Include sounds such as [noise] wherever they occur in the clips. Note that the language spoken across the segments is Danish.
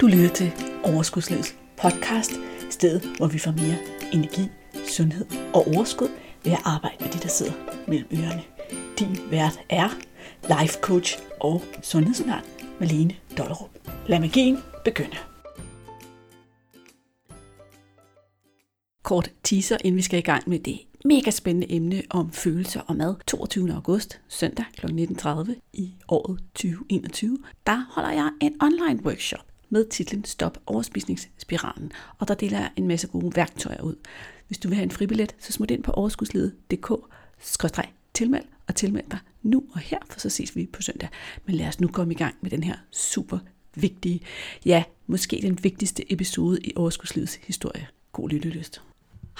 Du lytter til Overskudslivets podcast, stedet hvor vi får mere energi, sundhed og overskud ved at arbejde med de, der sidder mellem ørerne. Din vært er life coach og sundhedsundern Malene Dollerup. Lad magien begynde. Kort teaser, inden vi skal i gang med det mega spændende emne om følelser og mad. 22. august, søndag kl. 19.30 i året 2021, der holder jeg en online workshop med titlen Stop overspisningsspiralen, og der deler jeg en masse gode værktøjer ud. Hvis du vil have en fribillet, så smut ind på overskudsledet.dk-tilmeld og tilmeld dig nu og her, for så ses vi på søndag. Men lad os nu komme i gang med den her super vigtige, ja, måske den vigtigste episode i Overskudslivets historie. God lyttelyst.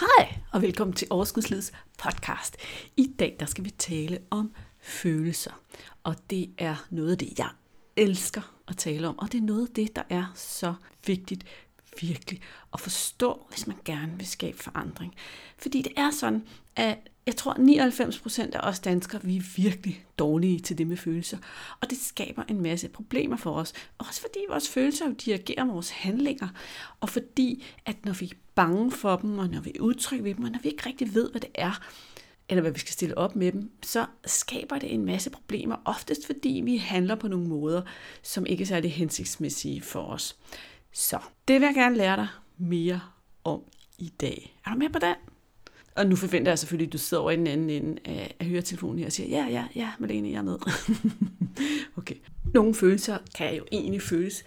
Hej og velkommen til Overskudslivets podcast. I dag der skal vi tale om følelser, og det er noget af det, jeg elsker at tale om. Og det er noget af det, der er så vigtigt virkelig at forstå, hvis man gerne vil skabe forandring. Fordi det er sådan, at jeg tror, at 99% af os danskere, vi er virkelig dårlige til det med følelser. Og det skaber en masse problemer for os. Også fordi vores følelser jo dirigerer vores handlinger. Og fordi, at når vi er bange for dem, og når vi udtrykker ved dem, og når vi ikke rigtig ved, hvad det er, eller hvad vi skal stille op med dem, så skaber det en masse problemer, oftest fordi vi handler på nogle måder, som ikke er særlig hensigtsmæssige for os. Så det vil jeg gerne lære dig mere om i dag. Er du med på den? Og nu forventer jeg selvfølgelig, at du sidder over i den anden ende af, af høretelefonen her og siger, ja, ja, ja, Malene, jeg er med. [laughs] okay. Nogle følelser kan jo egentlig føles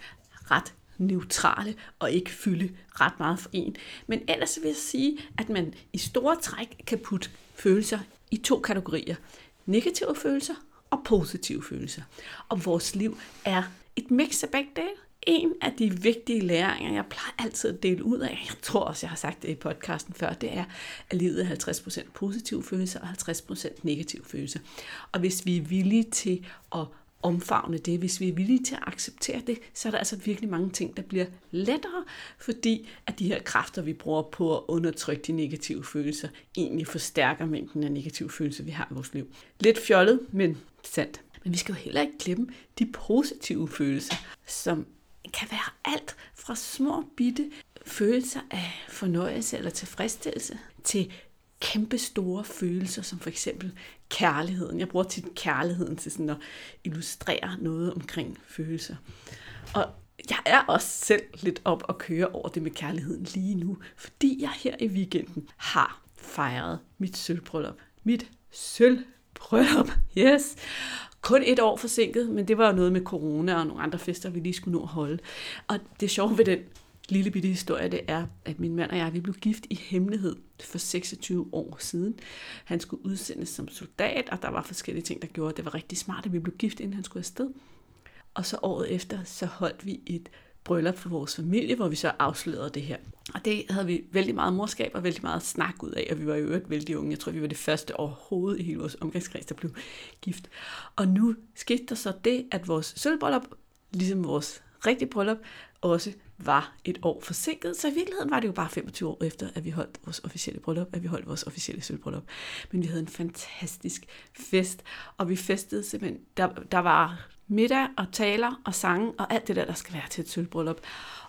ret neutrale og ikke fylde ret meget for en. Men ellers vil jeg sige, at man i store træk kan putte følelser i to kategorier. Negative følelser og positive følelser. Og vores liv er et mix af begge dele. En af de vigtige læringer, jeg plejer altid at dele ud af, jeg tror også, jeg har sagt det i podcasten før, det er, at livet er 50% positive følelser og 50% negative følelser. Og hvis vi er villige til at omfavne det, hvis vi er villige til at acceptere det, så er der altså virkelig mange ting, der bliver lettere, fordi at de her kræfter, vi bruger på at undertrykke de negative følelser, egentlig forstærker mængden af negative følelser, vi har i vores liv. Lidt fjollet, men sandt. Men vi skal jo heller ikke glemme de positive følelser, som kan være alt fra små bitte følelser af fornøjelse eller tilfredsstillelse til kæmpe store følelser, som for eksempel kærligheden. Jeg bruger tit kærligheden til sådan at illustrere noget omkring følelser. Og jeg er også selv lidt op og køre over det med kærligheden lige nu, fordi jeg her i weekenden har fejret mit sølvbryllup. Mit sølvbryllup, [laughs] yes! Kun et år forsinket, men det var jo noget med corona og nogle andre fester, vi lige skulle nå at holde. Og det sjove ved den lille bitte historie, det er, at min mand og jeg, vi blev gift i hemmelighed for 26 år siden. Han skulle udsendes som soldat, og der var forskellige ting, der gjorde, at det var rigtig smart, at vi blev gift, inden han skulle afsted. Og så året efter, så holdt vi et bryllup for vores familie, hvor vi så afslørede det her. Og det havde vi vældig meget morskab og vældig meget snak ud af, og vi var jo øvrigt vældig unge. Jeg tror, vi var det første overhovedet i hele vores omgangskreds, der blev gift. Og nu skete der så det, at vores sølvbryllup, ligesom vores rigtige bryllup, også var et år forsinket, så i virkeligheden var det jo bare 25 år efter, at vi holdt vores officielle bryllup, at vi holdt vores officielle sølvbryllup. Men vi havde en fantastisk fest, og vi festede simpelthen, der, der var middag og taler og sange og alt det der, der skal være til et sølvbryllup.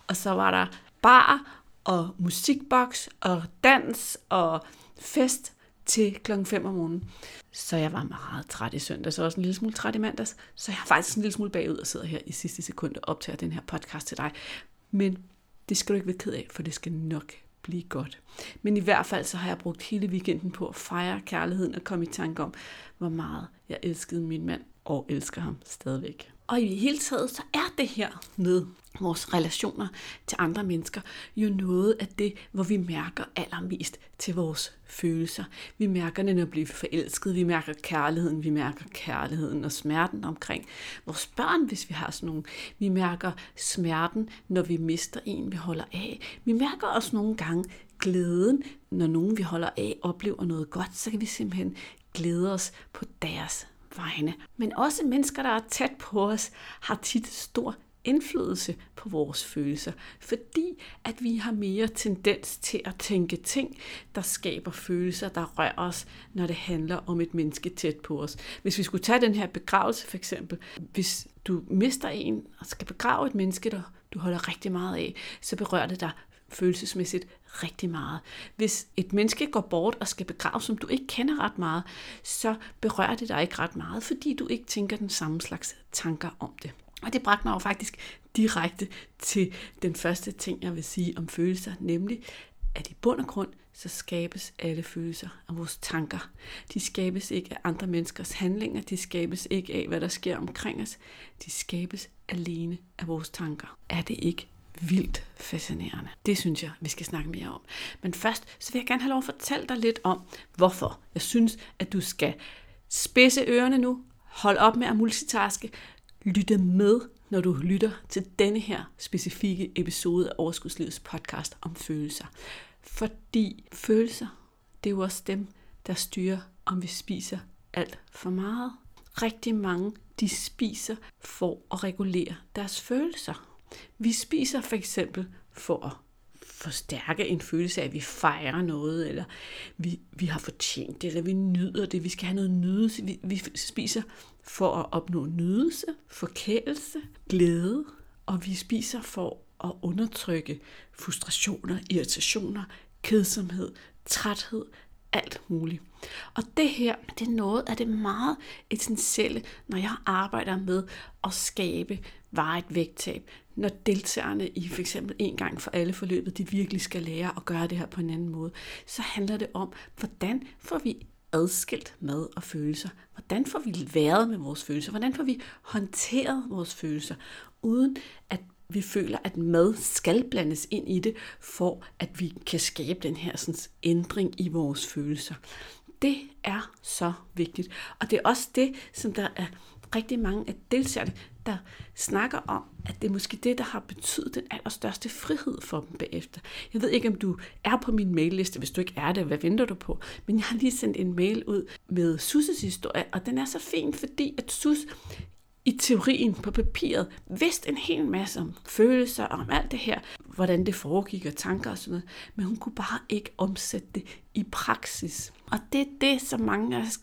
Og så var der bar og musikboks og dans og fest til klokken 5 om morgenen. Så jeg var meget træt i søndag, så også en lille smule træt i mandags. Så jeg har faktisk en lille smule bagud og sidder her i sidste sekund og optager den her podcast til dig. Men det skal du ikke være ked af, for det skal nok blive godt. Men i hvert fald så har jeg brugt hele weekenden på at fejre kærligheden og komme i tanke om, hvor meget jeg elskede min mand og elsker ham stadigvæk. Og i hele taget, så er det her med vores relationer til andre mennesker jo noget af det, hvor vi mærker allermest til vores følelser. Vi mærker den når vi bliver forelsket, vi mærker kærligheden, vi mærker kærligheden og smerten omkring vores børn, hvis vi har sådan nogle. Vi mærker smerten, når vi mister en, vi holder af. Vi mærker også nogle gange glæden, når nogen vi holder af oplever noget godt, så kan vi simpelthen glæde os på deres vegne. Men også mennesker, der er tæt på os, har tit stor indflydelse på vores følelser, fordi at vi har mere tendens til at tænke ting, der skaber følelser, der rører os, når det handler om et menneske tæt på os. Hvis vi skulle tage den her begravelse for eksempel, hvis du mister en og skal begrave et menneske, der du holder rigtig meget af, så berører det dig følelsesmæssigt rigtig meget. Hvis et menneske går bort og skal begraves, som du ikke kender ret meget, så berører det dig ikke ret meget, fordi du ikke tænker den samme slags tanker om det. Og det bragte mig jo faktisk direkte til den første ting, jeg vil sige om følelser, nemlig at i bund og grund, så skabes alle følelser af vores tanker. De skabes ikke af andre menneskers handlinger, de skabes ikke af, hvad der sker omkring os. De skabes alene af vores tanker. Er det ikke vildt fascinerende? Det synes jeg, vi skal snakke mere om. Men først, så vil jeg gerne have lov at fortælle dig lidt om, hvorfor jeg synes, at du skal spidse ørerne nu, hold op med at multitaske, lytte med, når du lytter til denne her specifikke episode af Overskudslivets podcast om følelser. Fordi følelser, det er jo også dem, der styrer, om vi spiser alt for meget. Rigtig mange, de spiser for at regulere deres følelser. Vi spiser for eksempel for at forstærke en følelse af, at vi fejrer noget, eller vi, vi har fortjent det, eller vi nyder det, vi skal have noget nydelse. Vi, vi spiser for at opnå nydelse, forkælelse, glæde, og vi spiser for at undertrykke frustrationer, irritationer, kedsomhed, træthed, alt muligt. Og det her, det er noget af det meget essentielle, når jeg arbejder med at skabe et vægttab. Når deltagerne i for eksempel en gang for alle forløbet, de virkelig skal lære at gøre det her på en anden måde, så handler det om, hvordan får vi adskilt mad og følelser? Hvordan får vi været med vores følelser? Hvordan får vi håndteret vores følelser, uden at vi føler, at mad skal blandes ind i det, for at vi kan skabe den her sådan, ændring i vores følelser. Det er så vigtigt. Og det er også det, som der er rigtig mange af deltagerne, der snakker om, at det er måske det, der har betydet den allerstørste frihed for dem bagefter. Jeg ved ikke, om du er på min mailliste. Hvis du ikke er det, hvad venter du på? Men jeg har lige sendt en mail ud med Susses historie, og den er så fin, fordi at Sus i teorien på papiret vidste en hel masse om følelser og om alt det her, hvordan det foregik og tanker og sådan noget, men hun kunne bare ikke omsætte det i praksis. Og det er det, som mange af os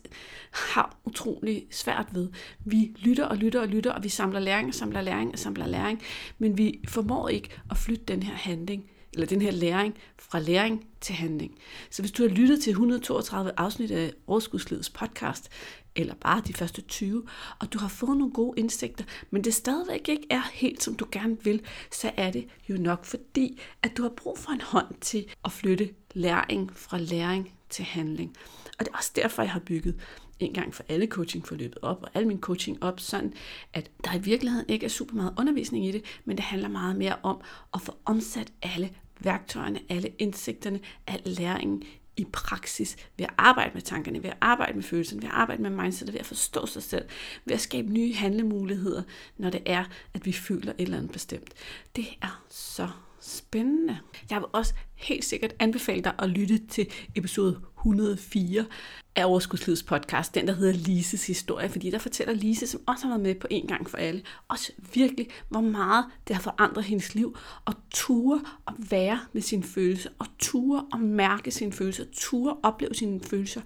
har utrolig svært ved. Vi lytter og lytter og lytter, og vi samler læring og samler læring og samler læring, men vi formår ikke at flytte den her handling eller den her læring fra læring til handling. Så hvis du har lyttet til 132 afsnit af Overskudslivets podcast, eller bare de første 20, og du har fået nogle gode indsigter, men det stadigvæk ikke er helt, som du gerne vil, så er det jo nok fordi, at du har brug for en hånd til at flytte læring fra læring til handling. Og det er også derfor, jeg har bygget en gang for alle coachingforløbet op, og al min coaching op, sådan at der i virkeligheden ikke er super meget undervisning i det, men det handler meget mere om at få omsat alle værktøjerne, alle indsigterne, al læringen i praksis, ved at arbejde med tankerne, ved at arbejde med følelserne, ved at arbejde med mindset, ved at forstå sig selv, ved at skabe nye handlemuligheder, når det er, at vi føler et eller andet bestemt. Det er så spændende. Jeg vil også helt sikkert anbefale dig at lytte til episode 104 af Overskudslivets podcast, den der hedder Lises historie, fordi der fortæller Lise, som også har været med på en gang for alle, også virkelig, hvor meget det har forandret hendes liv, og ture at være med sine følelser, og ture at mærke sine følelser, ture at opleve sine følelser,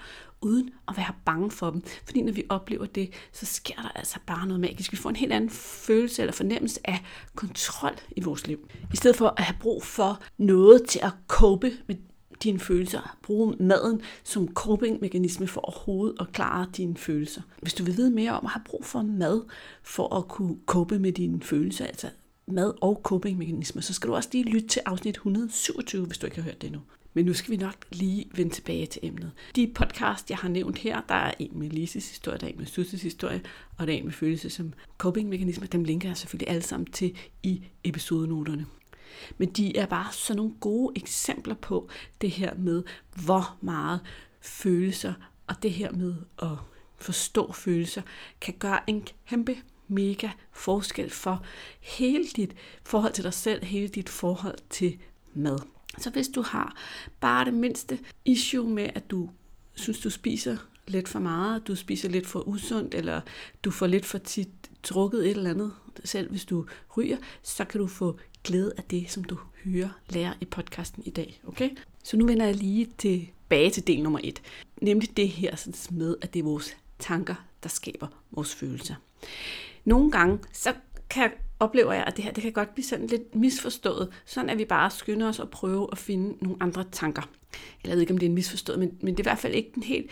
uden at være bange for dem. Fordi når vi oplever det, så sker der altså bare noget magisk. Vi får en helt anden følelse eller fornemmelse af kontrol i vores liv. I stedet for at have brug for noget til at cope med dine følelser. Brug maden som coping-mekanisme for overhovedet at klare dine følelser. Hvis du vil vide mere om at have brug for mad for at kunne cope med dine følelser, altså mad og coping-mekanismer, så skal du også lige lytte til afsnit 127, hvis du ikke har hørt det endnu. Men nu skal vi nok lige vende tilbage til emnet. De podcast, jeg har nævnt her, der er en med Lises historie, der er en med Susses historie, og der er en med følelse som coping-mekanismer. Dem linker jeg selvfølgelig alle sammen til i episodenoterne. Men de er bare sådan nogle gode eksempler på det her med, hvor meget følelser og det her med at forstå følelser kan gøre en kæmpe mega forskel for hele dit forhold til dig selv, hele dit forhold til mad. Så hvis du har bare det mindste issue med, at du synes, du spiser lidt for meget, du spiser lidt for usundt, eller du får lidt for tit drukket et eller andet, selv hvis du ryger, så kan du få glæde af det, som du hører lærer i podcasten i dag. Okay? Så nu vender jeg lige tilbage til del nummer et. Nemlig det her med, at det er vores tanker, der skaber vores følelser. Nogle gange, så kan oplever jeg, at det her det kan godt blive sådan lidt misforstået, sådan at vi bare skynder os at prøve at finde nogle andre tanker. Jeg ved ikke, om det er en misforstået, men, men det er i hvert fald ikke den helt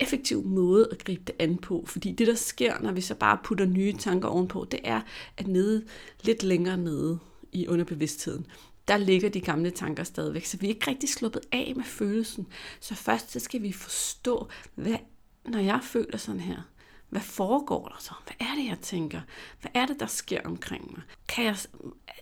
effektiv måde at gribe det an på, fordi det, der sker, når vi så bare putter nye tanker ovenpå, det er, at nede, lidt længere nede i underbevidstheden, der ligger de gamle tanker stadigvæk, så vi er ikke rigtig sluppet af med følelsen. Så først så skal vi forstå, hvad, når jeg føler sådan her, hvad foregår der så? Hvad er det, jeg tænker? Hvad er det, der sker omkring mig? Kan jeg,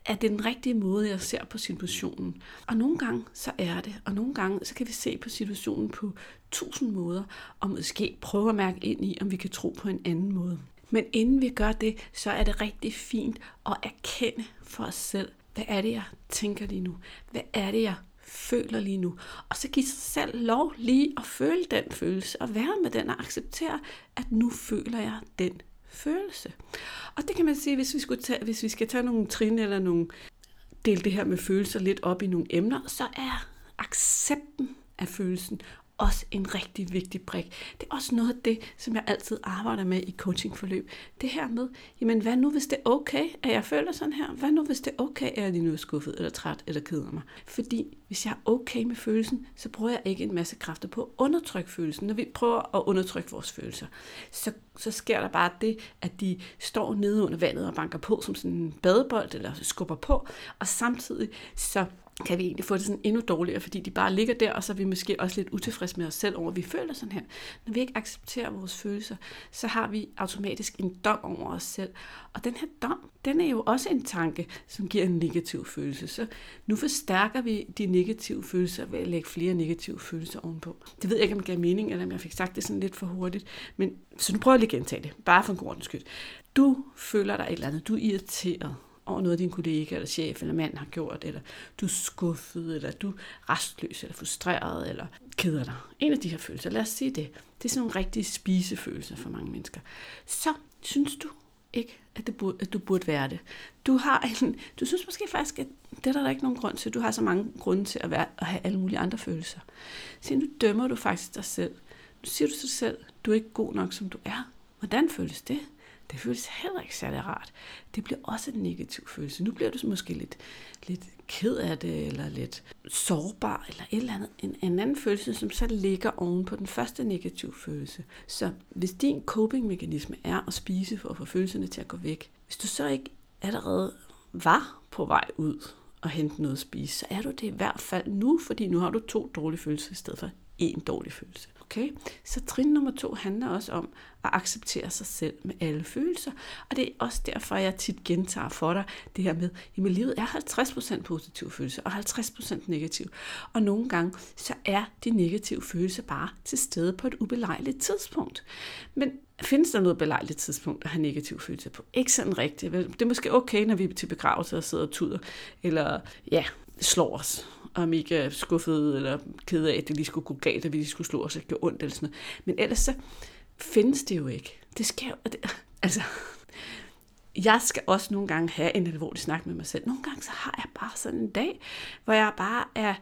er det den rigtige måde, jeg ser på situationen? Og nogle gange, så er det. Og nogle gange, så kan vi se på situationen på tusind måder, og måske prøve at mærke ind i, om vi kan tro på en anden måde. Men inden vi gør det, så er det rigtig fint at erkende for os selv, hvad er det, jeg tænker lige nu? Hvad er det, jeg føler lige nu. Og så give sig selv lov lige at føle den følelse, og være med den og acceptere, at nu føler jeg den følelse. Og det kan man sige, hvis vi, skulle tage, hvis vi skal tage nogle trin eller nogle, dele det her med følelser lidt op i nogle emner, så er accepten af følelsen også en rigtig vigtig brik. Det er også noget af det, som jeg altid arbejder med i coachingforløb. Det her med, jamen hvad nu hvis det er okay, at jeg føler sådan her? Hvad nu hvis det er okay, at jeg lige nu er skuffet, eller træt, eller keder mig? Fordi hvis jeg er okay med følelsen, så bruger jeg ikke en masse kræfter på at undertrykke følelsen. Når vi prøver at undertrykke vores følelser, så, så sker der bare det, at de står nede under vandet og banker på som sådan en badebold, eller skubber på, og samtidig så kan vi egentlig få det sådan endnu dårligere, fordi de bare ligger der, og så er vi måske også lidt utilfredse med os selv over, at vi føler sådan her. Når vi ikke accepterer vores følelser, så har vi automatisk en dom over os selv. Og den her dom, den er jo også en tanke, som giver en negativ følelse. Så nu forstærker vi de negative følelser ved at lægge flere negative følelser ovenpå. Det ved jeg ikke, om det gav mening, eller om jeg fik sagt det sådan lidt for hurtigt. Men, så nu prøver jeg lige at gentage det, bare for en god skyld. Du føler dig et eller andet, du er irriteret over noget, din kollega eller chef eller mand har gjort, eller du er skuffet, eller du er restløs, eller frustreret, eller keder dig. En af de her følelser, lad os sige det. Det er sådan nogle rigtige spisefølelser for mange mennesker. Så synes du ikke, at, det burde, at du burde være det. Du, har en, du synes måske faktisk, at det er der, der ikke nogen grund til. Du har så mange grunde til at, være, at have alle mulige andre følelser. Så nu dømmer du faktisk dig selv. Nu siger du til dig selv, du er ikke god nok, som du er. Hvordan føles det? Det føles heller ikke særlig rart. Det bliver også en negativ følelse. Nu bliver du måske lidt, lidt ked af det, eller lidt sårbar, eller et eller andet. En, en anden følelse, som så ligger oven på den første negative følelse. Så hvis din coping-mekanisme er at spise for at få følelserne til at gå væk, hvis du så ikke allerede var på vej ud og hente noget at spise, så er du det i hvert fald nu, fordi nu har du to dårlige følelser i stedet for en dårlig følelse. Okay? Så trin nummer to handler også om at acceptere sig selv med alle følelser. Og det er også derfor, jeg tit gentager for dig det her med, at livet er 50% positive følelser og 50% negativ. Og nogle gange, så er de negative følelser bare til stede på et ubelejligt tidspunkt. Men findes der noget belejligt tidspunkt at have negative følelser på? Ikke sådan rigtigt. Det er måske okay, når vi er til begravelse og sidder og tuder, eller ja, slår os og mega skuffet eller ked af, at det lige skulle gå galt, at vi lige skulle slå os og gøre ondt eller sådan noget. Men ellers så findes det jo ikke. Det skal jo, det, altså, jeg skal også nogle gange have en alvorlig snak med mig selv. Nogle gange så har jeg bare sådan en dag, hvor jeg bare er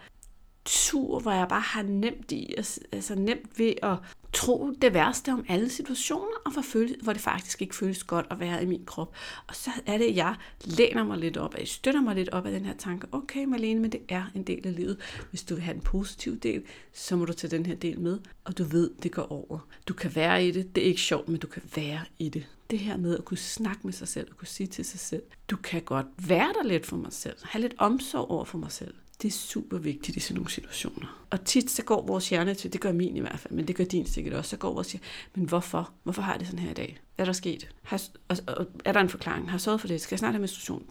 tur, hvor jeg bare har nemt i, altså, altså nemt ved at tro det værste om alle situationer, og hvor, føle, hvor det faktisk ikke føles godt at være i min krop. Og så er det, at jeg læner mig lidt op, jeg støtter mig lidt op af den her tanke, okay Marlene, men det er en del af livet. Hvis du vil have en positiv del, så må du tage den her del med, og du ved, det går over. Du kan være i det, det er ikke sjovt, men du kan være i det. Det her med at kunne snakke med sig selv, og kunne sige til sig selv, du kan godt være der lidt for mig selv, have lidt omsorg over for mig selv. Det er super vigtigt i sådan nogle situationer. Og tit så går vores hjerne til, det gør min i hvert fald, men det gør din sikkert også, så går vores hjerne, men hvorfor? Hvorfor har jeg det sådan her i dag? Hvad er der sket? Har, og, og, er der en forklaring? Har jeg sørget for det? Skal jeg snart have menstruation?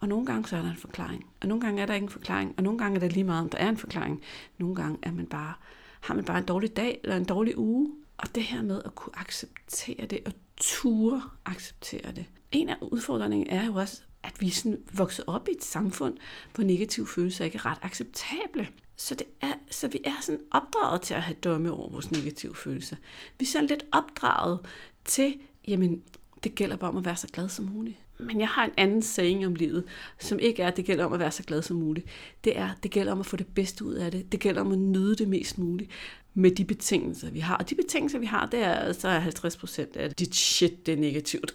Og nogle gange så er der en forklaring. Og nogle gange er der ikke en forklaring. Og nogle gange er der lige meget, om der er en forklaring. Nogle gange er man bare, har man bare en dårlig dag eller en dårlig uge. Og det her med at kunne acceptere det og ture acceptere det. En af udfordringerne er jo også vi er sådan vokset op i et samfund, hvor negative følelser ikke er ret acceptable. Så, det er, så vi er sådan opdraget til at have domme over vores negative følelser. Vi er sådan lidt opdraget til, jamen, det gælder bare om at være så glad som muligt. Men jeg har en anden saying om livet, som ikke er, at det gælder om at være så glad som muligt. Det er, det gælder om at få det bedste ud af det. Det gælder om at nyde det mest muligt med de betingelser, vi har. Og de betingelser, vi har, det er altså 50 procent af dit shit, det er negativt.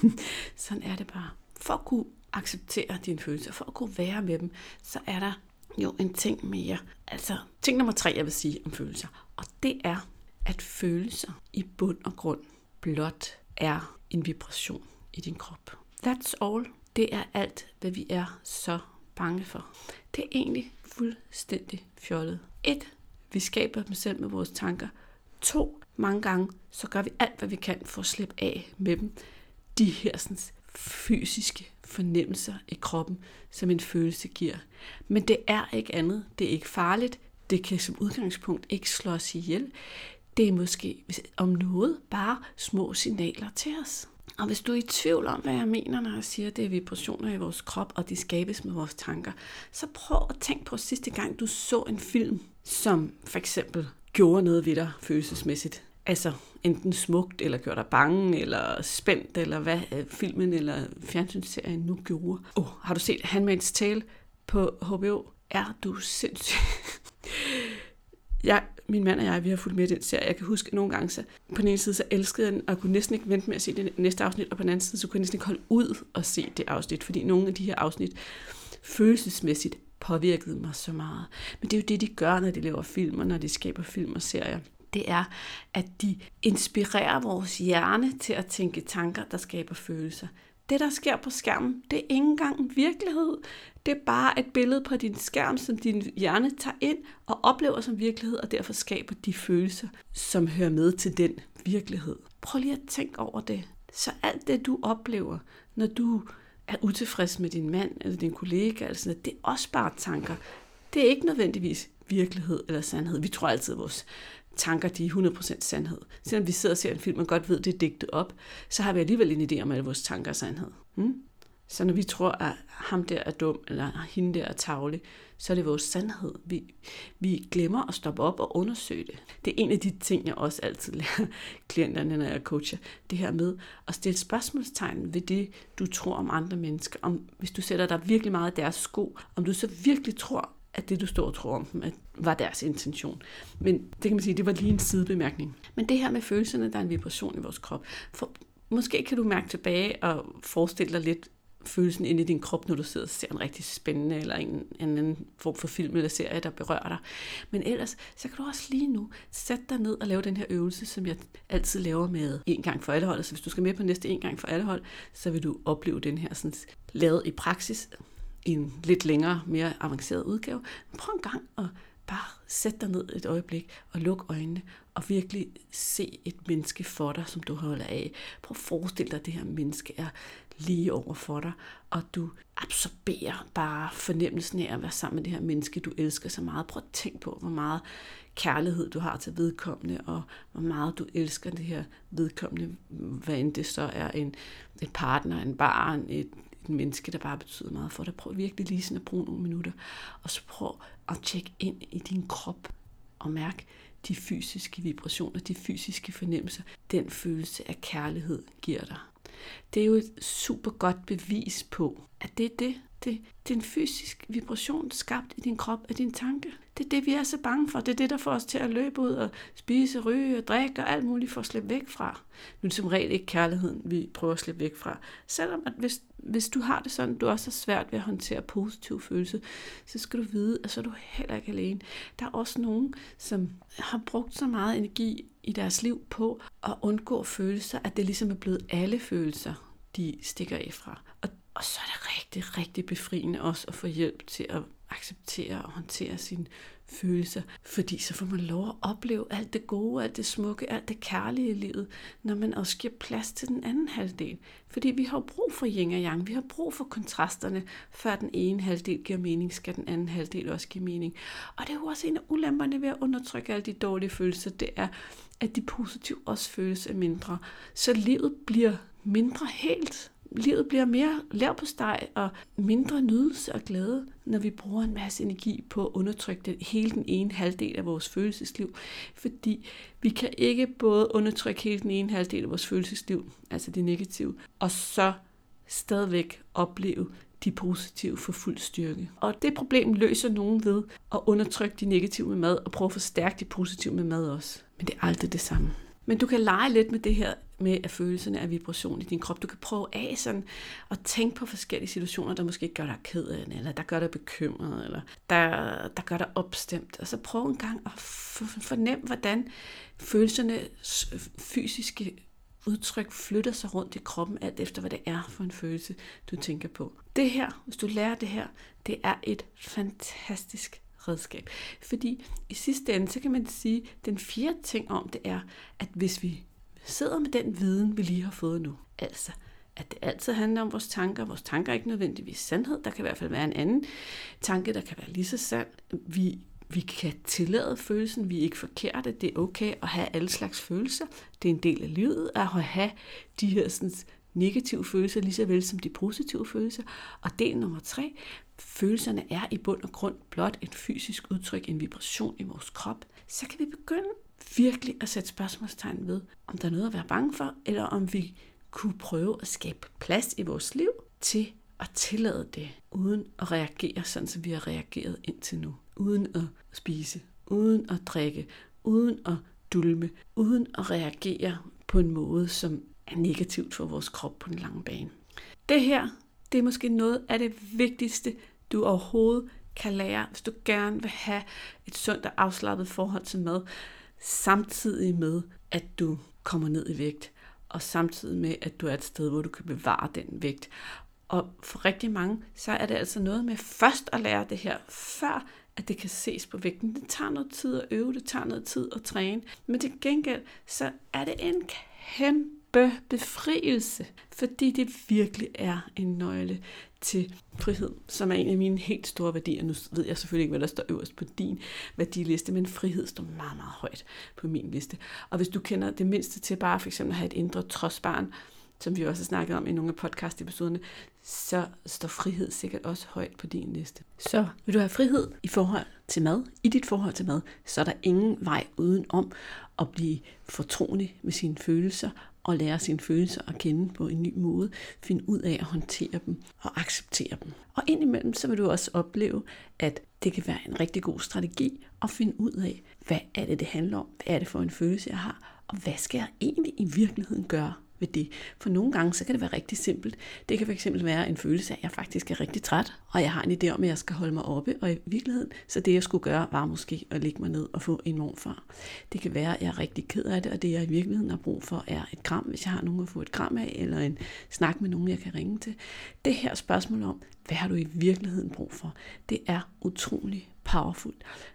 [laughs] Sådan er det bare. For at kunne acceptere dine følelser, for at kunne være med dem, så er der jo en ting mere. Altså, ting nummer tre, jeg vil sige om følelser. Og det er, at følelser i bund og grund blot er en vibration i din krop. That's all. Det er alt, hvad vi er så bange for. Det er egentlig fuldstændig fjollet. Et, vi skaber dem selv med vores tanker. To, mange gange, så gør vi alt, hvad vi kan for at slippe af med dem. De her sådan, fysiske fornemmelser i kroppen, som en følelse giver. Men det er ikke andet. Det er ikke farligt. Det kan som udgangspunkt ikke slå os ihjel. Det er måske om noget bare små signaler til os. Og hvis du er i tvivl om, hvad jeg mener, når jeg siger, at det er vibrationer i vores krop, og de skabes med vores tanker, så prøv at tænke på sidste gang, du så en film, som for eksempel gjorde noget ved dig følelsesmæssigt. Altså enten smukt, eller gjort dig bange, eller spændt, eller hvad øh, filmen eller fjernsynsserien nu gjorde. Oh, har du set Handmaid's Tale på HBO? Er du sindssyg? [laughs] jeg min mand og jeg, vi har fulgt med den serie. Jeg kan huske at nogle gange, så på den ene side, så elskede jeg den, og kunne næsten ikke vente med at se det næste afsnit, og på den anden side, så kunne jeg næsten ikke holde ud og se det afsnit, fordi nogle af de her afsnit følelsesmæssigt påvirkede mig så meget. Men det er jo det, de gør, når de laver film, og når de skaber film og serier. Det er, at de inspirerer vores hjerne til at tænke tanker, der skaber følelser. Det, der sker på skærmen, det er ikke engang virkelighed. Det er bare et billede på din skærm, som din hjerne tager ind og oplever som virkelighed, og derfor skaber de følelser, som hører med til den virkelighed. Prøv lige at tænke over det. Så alt det, du oplever, når du er utilfreds med din mand eller din kollega, eller sådan, det er også bare tanker. Det er ikke nødvendigvis virkelighed eller sandhed. Vi tror altid, at vores tanker, de er 100% sandhed. Selvom vi sidder og ser en film, og godt ved, det er digtet op, så har vi alligevel en idé om, at vores tanker er sandhed. Hmm? Så når vi tror, at ham der er dum, eller hende der er tavlig, så er det vores sandhed. Vi, vi glemmer at stoppe op og undersøge det. Det er en af de ting, jeg også altid lærer [laughs] klienterne, når jeg coacher. Det her med at stille spørgsmålstegn ved det, du tror om andre mennesker. Om, hvis du sætter dig virkelig meget i deres sko, om du så virkelig tror, at det, du står og tror om dem, at var deres intention. Men det kan man sige, det var lige en sidebemærkning. Men det her med følelserne, der er en vibration i vores krop. For måske kan du mærke tilbage og forestille dig lidt følelsen inde i din krop, når du sidder og ser en rigtig spændende eller en, en anden form for film eller serie, der berører dig. Men ellers, så kan du også lige nu sætte dig ned og lave den her øvelse, som jeg altid laver med en gang for alle hold. Så hvis du skal med på næste en gang for alle hold, så vil du opleve den her sådan, lavet i praksis i en lidt længere, mere avanceret udgave. Men prøv en gang at bare sætte dig ned et øjeblik og luk øjnene og virkelig se et menneske for dig, som du holder af. Prøv at forestille dig, at det her menneske er lige over for dig, og du absorberer bare fornemmelsen af at være sammen med det her menneske, du elsker så meget. Prøv at tænke på, hvor meget kærlighed du har til vedkommende, og hvor meget du elsker det her vedkommende, hvad end det så er en, en partner, en barn, et, et menneske, der bare betyder meget for dig. Prøv virkelig lige sådan at bruge nogle minutter, og så prøv at tjekke ind i din krop, og mærk de fysiske vibrationer, de fysiske fornemmelser, den følelse af kærlighed giver dig. Det er jo et super godt bevis på, at det er det, det, det er en fysisk vibration skabt i din krop af din tanke. Det er det, vi er så bange for. Det er det, der får os til at løbe ud og spise, ryge og drikke og alt muligt for at slippe væk fra. Nu er det som regel ikke kærligheden, vi prøver at slippe væk fra. Selvom at hvis, hvis du har det sådan, du også har svært ved at håndtere positive følelser, så skal du vide, at så er du heller ikke alene. Der er også nogen, som har brugt så meget energi i deres liv på at undgå følelser, at det ligesom er blevet alle følelser, de stikker af fra. Og og så er det rigtig, rigtig befriende også at få hjælp til at acceptere og håndtere sine følelser. Fordi så får man lov at opleve alt det gode, alt det smukke, alt det kærlige i livet, når man også giver plads til den anden halvdel. Fordi vi har brug for yin og yang, vi har brug for kontrasterne, før den ene halvdel giver mening, skal den anden halvdel også give mening. Og det er jo også en af ulemperne ved at undertrykke alle de dårlige følelser, det er, at de positive også føles af mindre. Så livet bliver mindre helt livet bliver mere lav på steg og mindre nydelse og glæde, når vi bruger en masse energi på at undertrykke den, hele den ene halvdel af vores følelsesliv. Fordi vi kan ikke både undertrykke hele den ene halvdel af vores følelsesliv, altså det negative, og så stadigvæk opleve de positive for fuld styrke. Og det problem løser nogen ved at undertrykke de negative med mad og prøve at forstærke de positive med mad også. Men det er aldrig det samme. Men du kan lege lidt med det her med at følelserne er vibration i din krop. Du kan prøve af sådan at tænke på forskellige situationer, der måske gør dig ked af det, eller der gør dig bekymret, eller der, der gør dig opstemt. Og så prøv en gang at fornemme, hvordan følelsernes fysiske udtryk flytter sig rundt i kroppen, alt efter hvad det er for en følelse, du tænker på. Det her, hvis du lærer det her, det er et fantastisk redskab. Fordi i sidste ende, så kan man sige, at den fjerde ting om det er, at hvis vi sidder med den viden, vi lige har fået nu, altså at det altid handler om vores tanker. Vores tanker er ikke nødvendigvis sandhed. Der kan i hvert fald være en anden tanke, der kan være lige så sand. Vi, vi kan tillade følelsen. Vi er ikke forkerte. Det er okay at have alle slags følelser. Det er en del af livet at have de her sådan, negative følelser, lige så vel som de positive følelser. Og del nummer tre, følelserne er i bund og grund blot et fysisk udtryk, en vibration i vores krop, så kan vi begynde virkelig at sætte spørgsmålstegn ved, om der er noget at være bange for, eller om vi kunne prøve at skabe plads i vores liv til at tillade det, uden at reagere sådan, som vi har reageret indtil nu. Uden at spise, uden at drikke, uden at dulme, uden at reagere på en måde, som er negativt for vores krop på den lange bane. Det her, det er måske noget af det vigtigste, du overhovedet kan lære, hvis du gerne vil have et sundt og afslappet forhold til mad, samtidig med, at du kommer ned i vægt, og samtidig med, at du er et sted, hvor du kan bevare den vægt. Og for rigtig mange, så er det altså noget med først at lære det her, før at det kan ses på vægten. Det tager noget tid at øve, det tager noget tid at træne. Men til gengæld, så er det en kæmpe befrielse, fordi det virkelig er en nøgle til frihed, som er en af mine helt store værdier. Nu ved jeg selvfølgelig ikke, hvad der står øverst på din værdiliste, men frihed står meget, meget højt på min liste. Og hvis du kender det mindste til bare for eksempel at have et indre trodsbarn, som vi også har snakket om i nogle af podcast-episoderne, så står frihed sikkert også højt på din liste. Så vil du have frihed i forhold til mad, i dit forhold til mad, så er der ingen vej uden om at blive fortrolig med sine følelser og lære sine følelser at kende på en ny måde, finde ud af at håndtere dem og acceptere dem. Og indimellem så vil du også opleve, at det kan være en rigtig god strategi at finde ud af, hvad er det, det handler om, hvad er det for en følelse, jeg har, og hvad skal jeg egentlig i virkeligheden gøre? Ved det. For nogle gange, så kan det være rigtig simpelt. Det kan fx være en følelse af, at jeg faktisk er rigtig træt, og jeg har en idé om, at jeg skal holde mig oppe, og i virkeligheden, så det jeg skulle gøre, var måske at lægge mig ned og få en morfar. Det kan være, at jeg er rigtig ked af det, og det jeg i virkeligheden har brug for, er et kram, hvis jeg har nogen at få et kram af, eller en snak med nogen, jeg kan ringe til. Det her spørgsmål om, hvad har du i virkeligheden brug for, det er utrolig powerful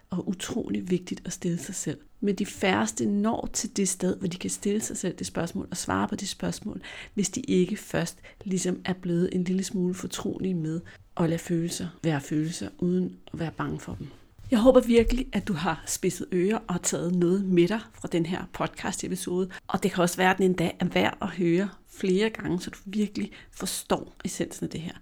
og utrolig vigtigt at stille sig selv. Men de færreste når til det sted, hvor de kan stille sig selv det spørgsmål og svare på det spørgsmål, hvis de ikke først ligesom er blevet en lille smule fortrolige med at lade følelser være følelser, uden at være bange for dem. Jeg håber virkelig, at du har spidset ører og taget noget med dig fra den her podcast episode. Og det kan også være, at den endda er værd at høre flere gange, så du virkelig forstår essensen af det her.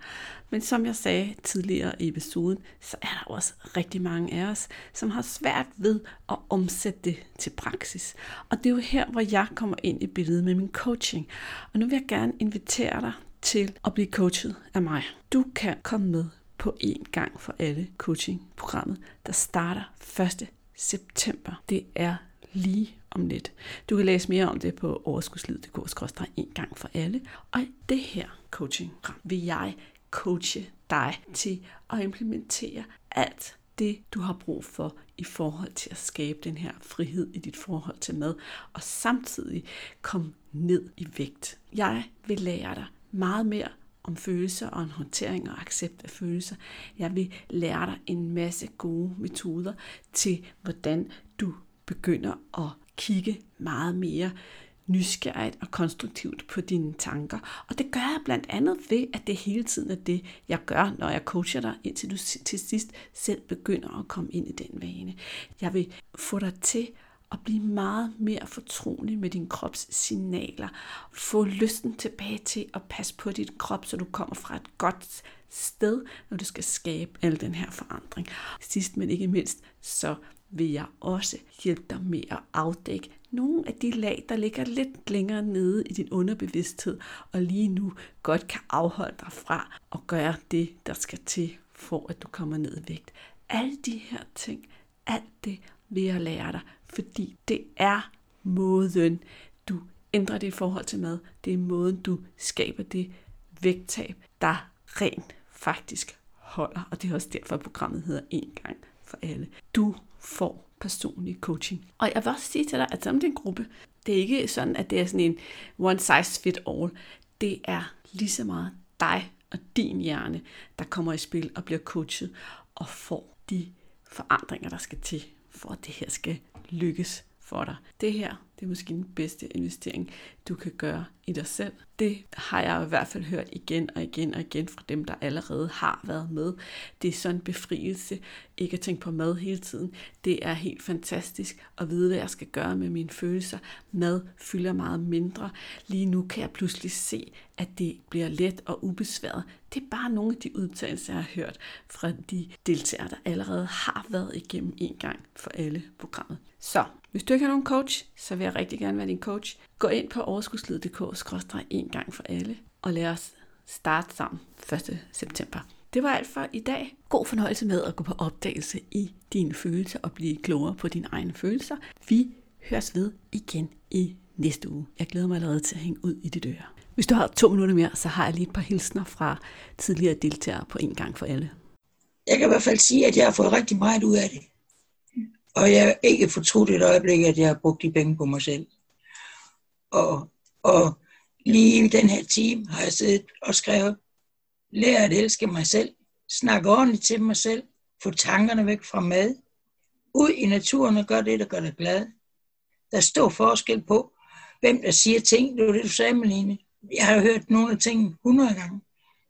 Men som jeg sagde tidligere i episoden, så er der også rigtig mange af os, som har svært ved at omsætte det til praksis. Og det er jo her, hvor jeg kommer ind i billedet med min coaching. Og nu vil jeg gerne invitere dig til at blive coachet af mig. Du kan komme med på en gang for alle coaching-programmet, der starter 1. september. Det er lige om lidt. Du kan læse mere om det på overskudslivet.dk-en gang for alle. Og i det her coaching vil jeg coache dig til at implementere alt det, du har brug for i forhold til at skabe den her frihed i dit forhold til mad, og samtidig komme ned i vægt. Jeg vil lære dig meget mere om følelser og en håndtering og accept af følelser. Jeg vil lære dig en masse gode metoder til, hvordan du begynder at kigge meget mere nysgerrigt og konstruktivt på dine tanker. Og det gør jeg blandt andet ved, at det hele tiden er det, jeg gør, når jeg coacher dig, indtil du til sidst selv begynder at komme ind i den vane. Jeg vil få dig til at blive meget mere fortrolig med din krops signaler. Få lysten tilbage til at passe på dit krop, så du kommer fra et godt sted, når du skal skabe al den her forandring. Sidst men ikke mindst, så vil jeg også hjælpe dig med at afdække nogle af de lag, der ligger lidt længere nede i din underbevidsthed, og lige nu godt kan afholde dig fra at gøre det, der skal til, for at du kommer ned i vægt. Alle de her ting, alt det vil jeg lære dig, fordi det er måden, du ændrer dit forhold til mad. Det er måden, du skaber det vægttab, der rent faktisk holder. Og det er også derfor, at programmet hedder En gang for alle. Du får personlig coaching. Og jeg vil også sige til dig, at som en gruppe, det er ikke sådan, at det er sådan en one size fit all. Det er lige så meget dig og din hjerne, der kommer i spil og bliver coachet og får de forandringer, der skal til, for at det her skal lykkes for dig. Det her, det er måske den bedste investering, du kan gøre i dig selv. Det har jeg i hvert fald hørt igen og igen og igen fra dem, der allerede har været med. Det er sådan en befrielse, ikke at tænke på mad hele tiden. Det er helt fantastisk at vide, hvad jeg skal gøre med mine følelser. Mad fylder meget mindre. Lige nu kan jeg pludselig se, at det bliver let og ubesværet. Det er bare nogle af de udtalelser, jeg har hørt fra de deltagere, der allerede har været igennem en gang for alle programmet. Så hvis du ikke har nogen coach, så vil jeg rigtig gerne være din coach. Gå ind på overskudslid.dk en gang for alle, og lad os starte sammen 1. september. Det var alt for i dag. God fornøjelse med at gå på opdagelse i dine følelser og blive klogere på dine egne følelser. Vi høres ved igen i næste uge. Jeg glæder mig allerede til at hænge ud i dit øre. Hvis du har to minutter mere, så har jeg lige et par hilsner fra tidligere deltagere på en gang for alle. Jeg kan i hvert fald sige, at jeg har fået rigtig meget ud af det. Og jeg er ikke fortrudt et øjeblik, at jeg har brugt de penge på mig selv. Og, og lige i den her time har jeg siddet og skrevet, lær at elske mig selv, snak ordentligt til mig selv, få tankerne væk fra mad, ud i naturen og gør det, der gør dig glad. Der er stor forskel på, hvem der siger ting. Det var det, du sagde, Malene. Jeg har hørt nogle af tingene 100 gange.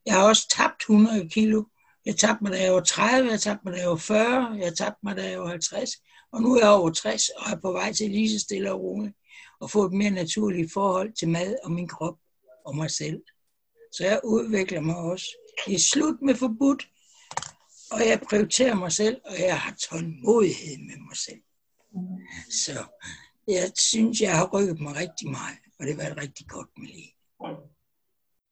Jeg har også tabt 100 kilo. Jeg tabte mig, da jeg var 30, jeg tabte mig, da jeg var 40, jeg tabte mig, da jeg var 50. Og nu er jeg over 60 og er på vej til lige så stille og roligt og få et mere naturligt forhold til mad og min krop og mig selv. Så jeg udvikler mig også. Det er slut med forbudt, og jeg prioriterer mig selv, og jeg har tålmodighed med mig selv. Så jeg synes, jeg har rykket mig rigtig meget, og det har været rigtig godt med lige.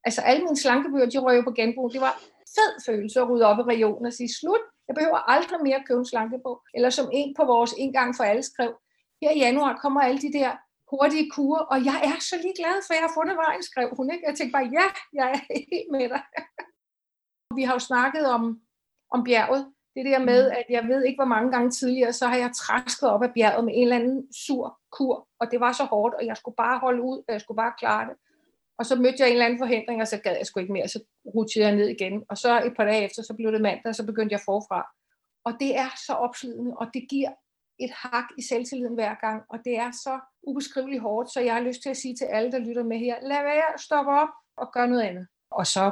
Altså alle mine slankebøger, de røg på genbrug. Det var fed følelse at rydde op i regionen og sige, slut, jeg behøver aldrig mere købe en slankebog. Eller som en på vores en gang for alle skrev, her i januar kommer alle de der hurtige kurer, og jeg er så lige glad, for jeg har fundet vejen, skrev hun. Ikke? Jeg tænkte bare, ja, jeg er helt med dig. Vi har jo snakket om, om bjerget. Det der med, mm. at jeg ved ikke, hvor mange gange tidligere, så har jeg træsket op af bjerget med en eller anden sur kur, og det var så hårdt, og jeg skulle bare holde ud, og jeg skulle bare klare det. Og så mødte jeg en eller anden forhindring, og så gad jeg sgu ikke mere, så rutede jeg ned igen. Og så et par dage efter, så blev det mandag, og så begyndte jeg forfra. Og det er så opslidende, og det giver et hak i selvtilliden hver gang, og det er så ubeskriveligt hårdt, så jeg har lyst til at sige til alle, der lytter med her, lad være, stop op og gør noget andet. Og så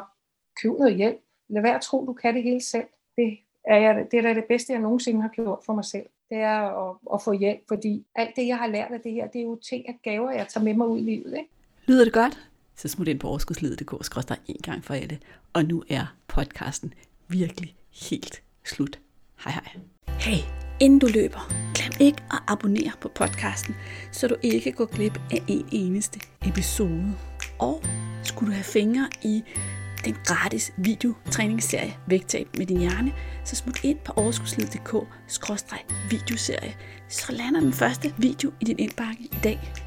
køb noget hjælp. Lad være at tro, du kan det hele selv. Det er, jeg, det er da det bedste, jeg nogensinde har gjort for mig selv. Det er at, at få hjælp, fordi alt det, jeg har lært af det her, det er jo ting og gaver, jeg tager med mig ud i livet. Ikke? Lyder det godt? Så smut ind på overskudslivet.dk og en gang for alle. Og nu er podcasten virkelig helt slut. Hej hej. Hey, inden du løber, glem ikke at abonnere på podcasten, så du ikke går glip af en eneste episode. Og skulle du have fingre i den gratis videotræningsserie Vægtab med din hjerne, så smut ind på overskudslivet.dk videoserie, så lander den første video i din indbakke i dag.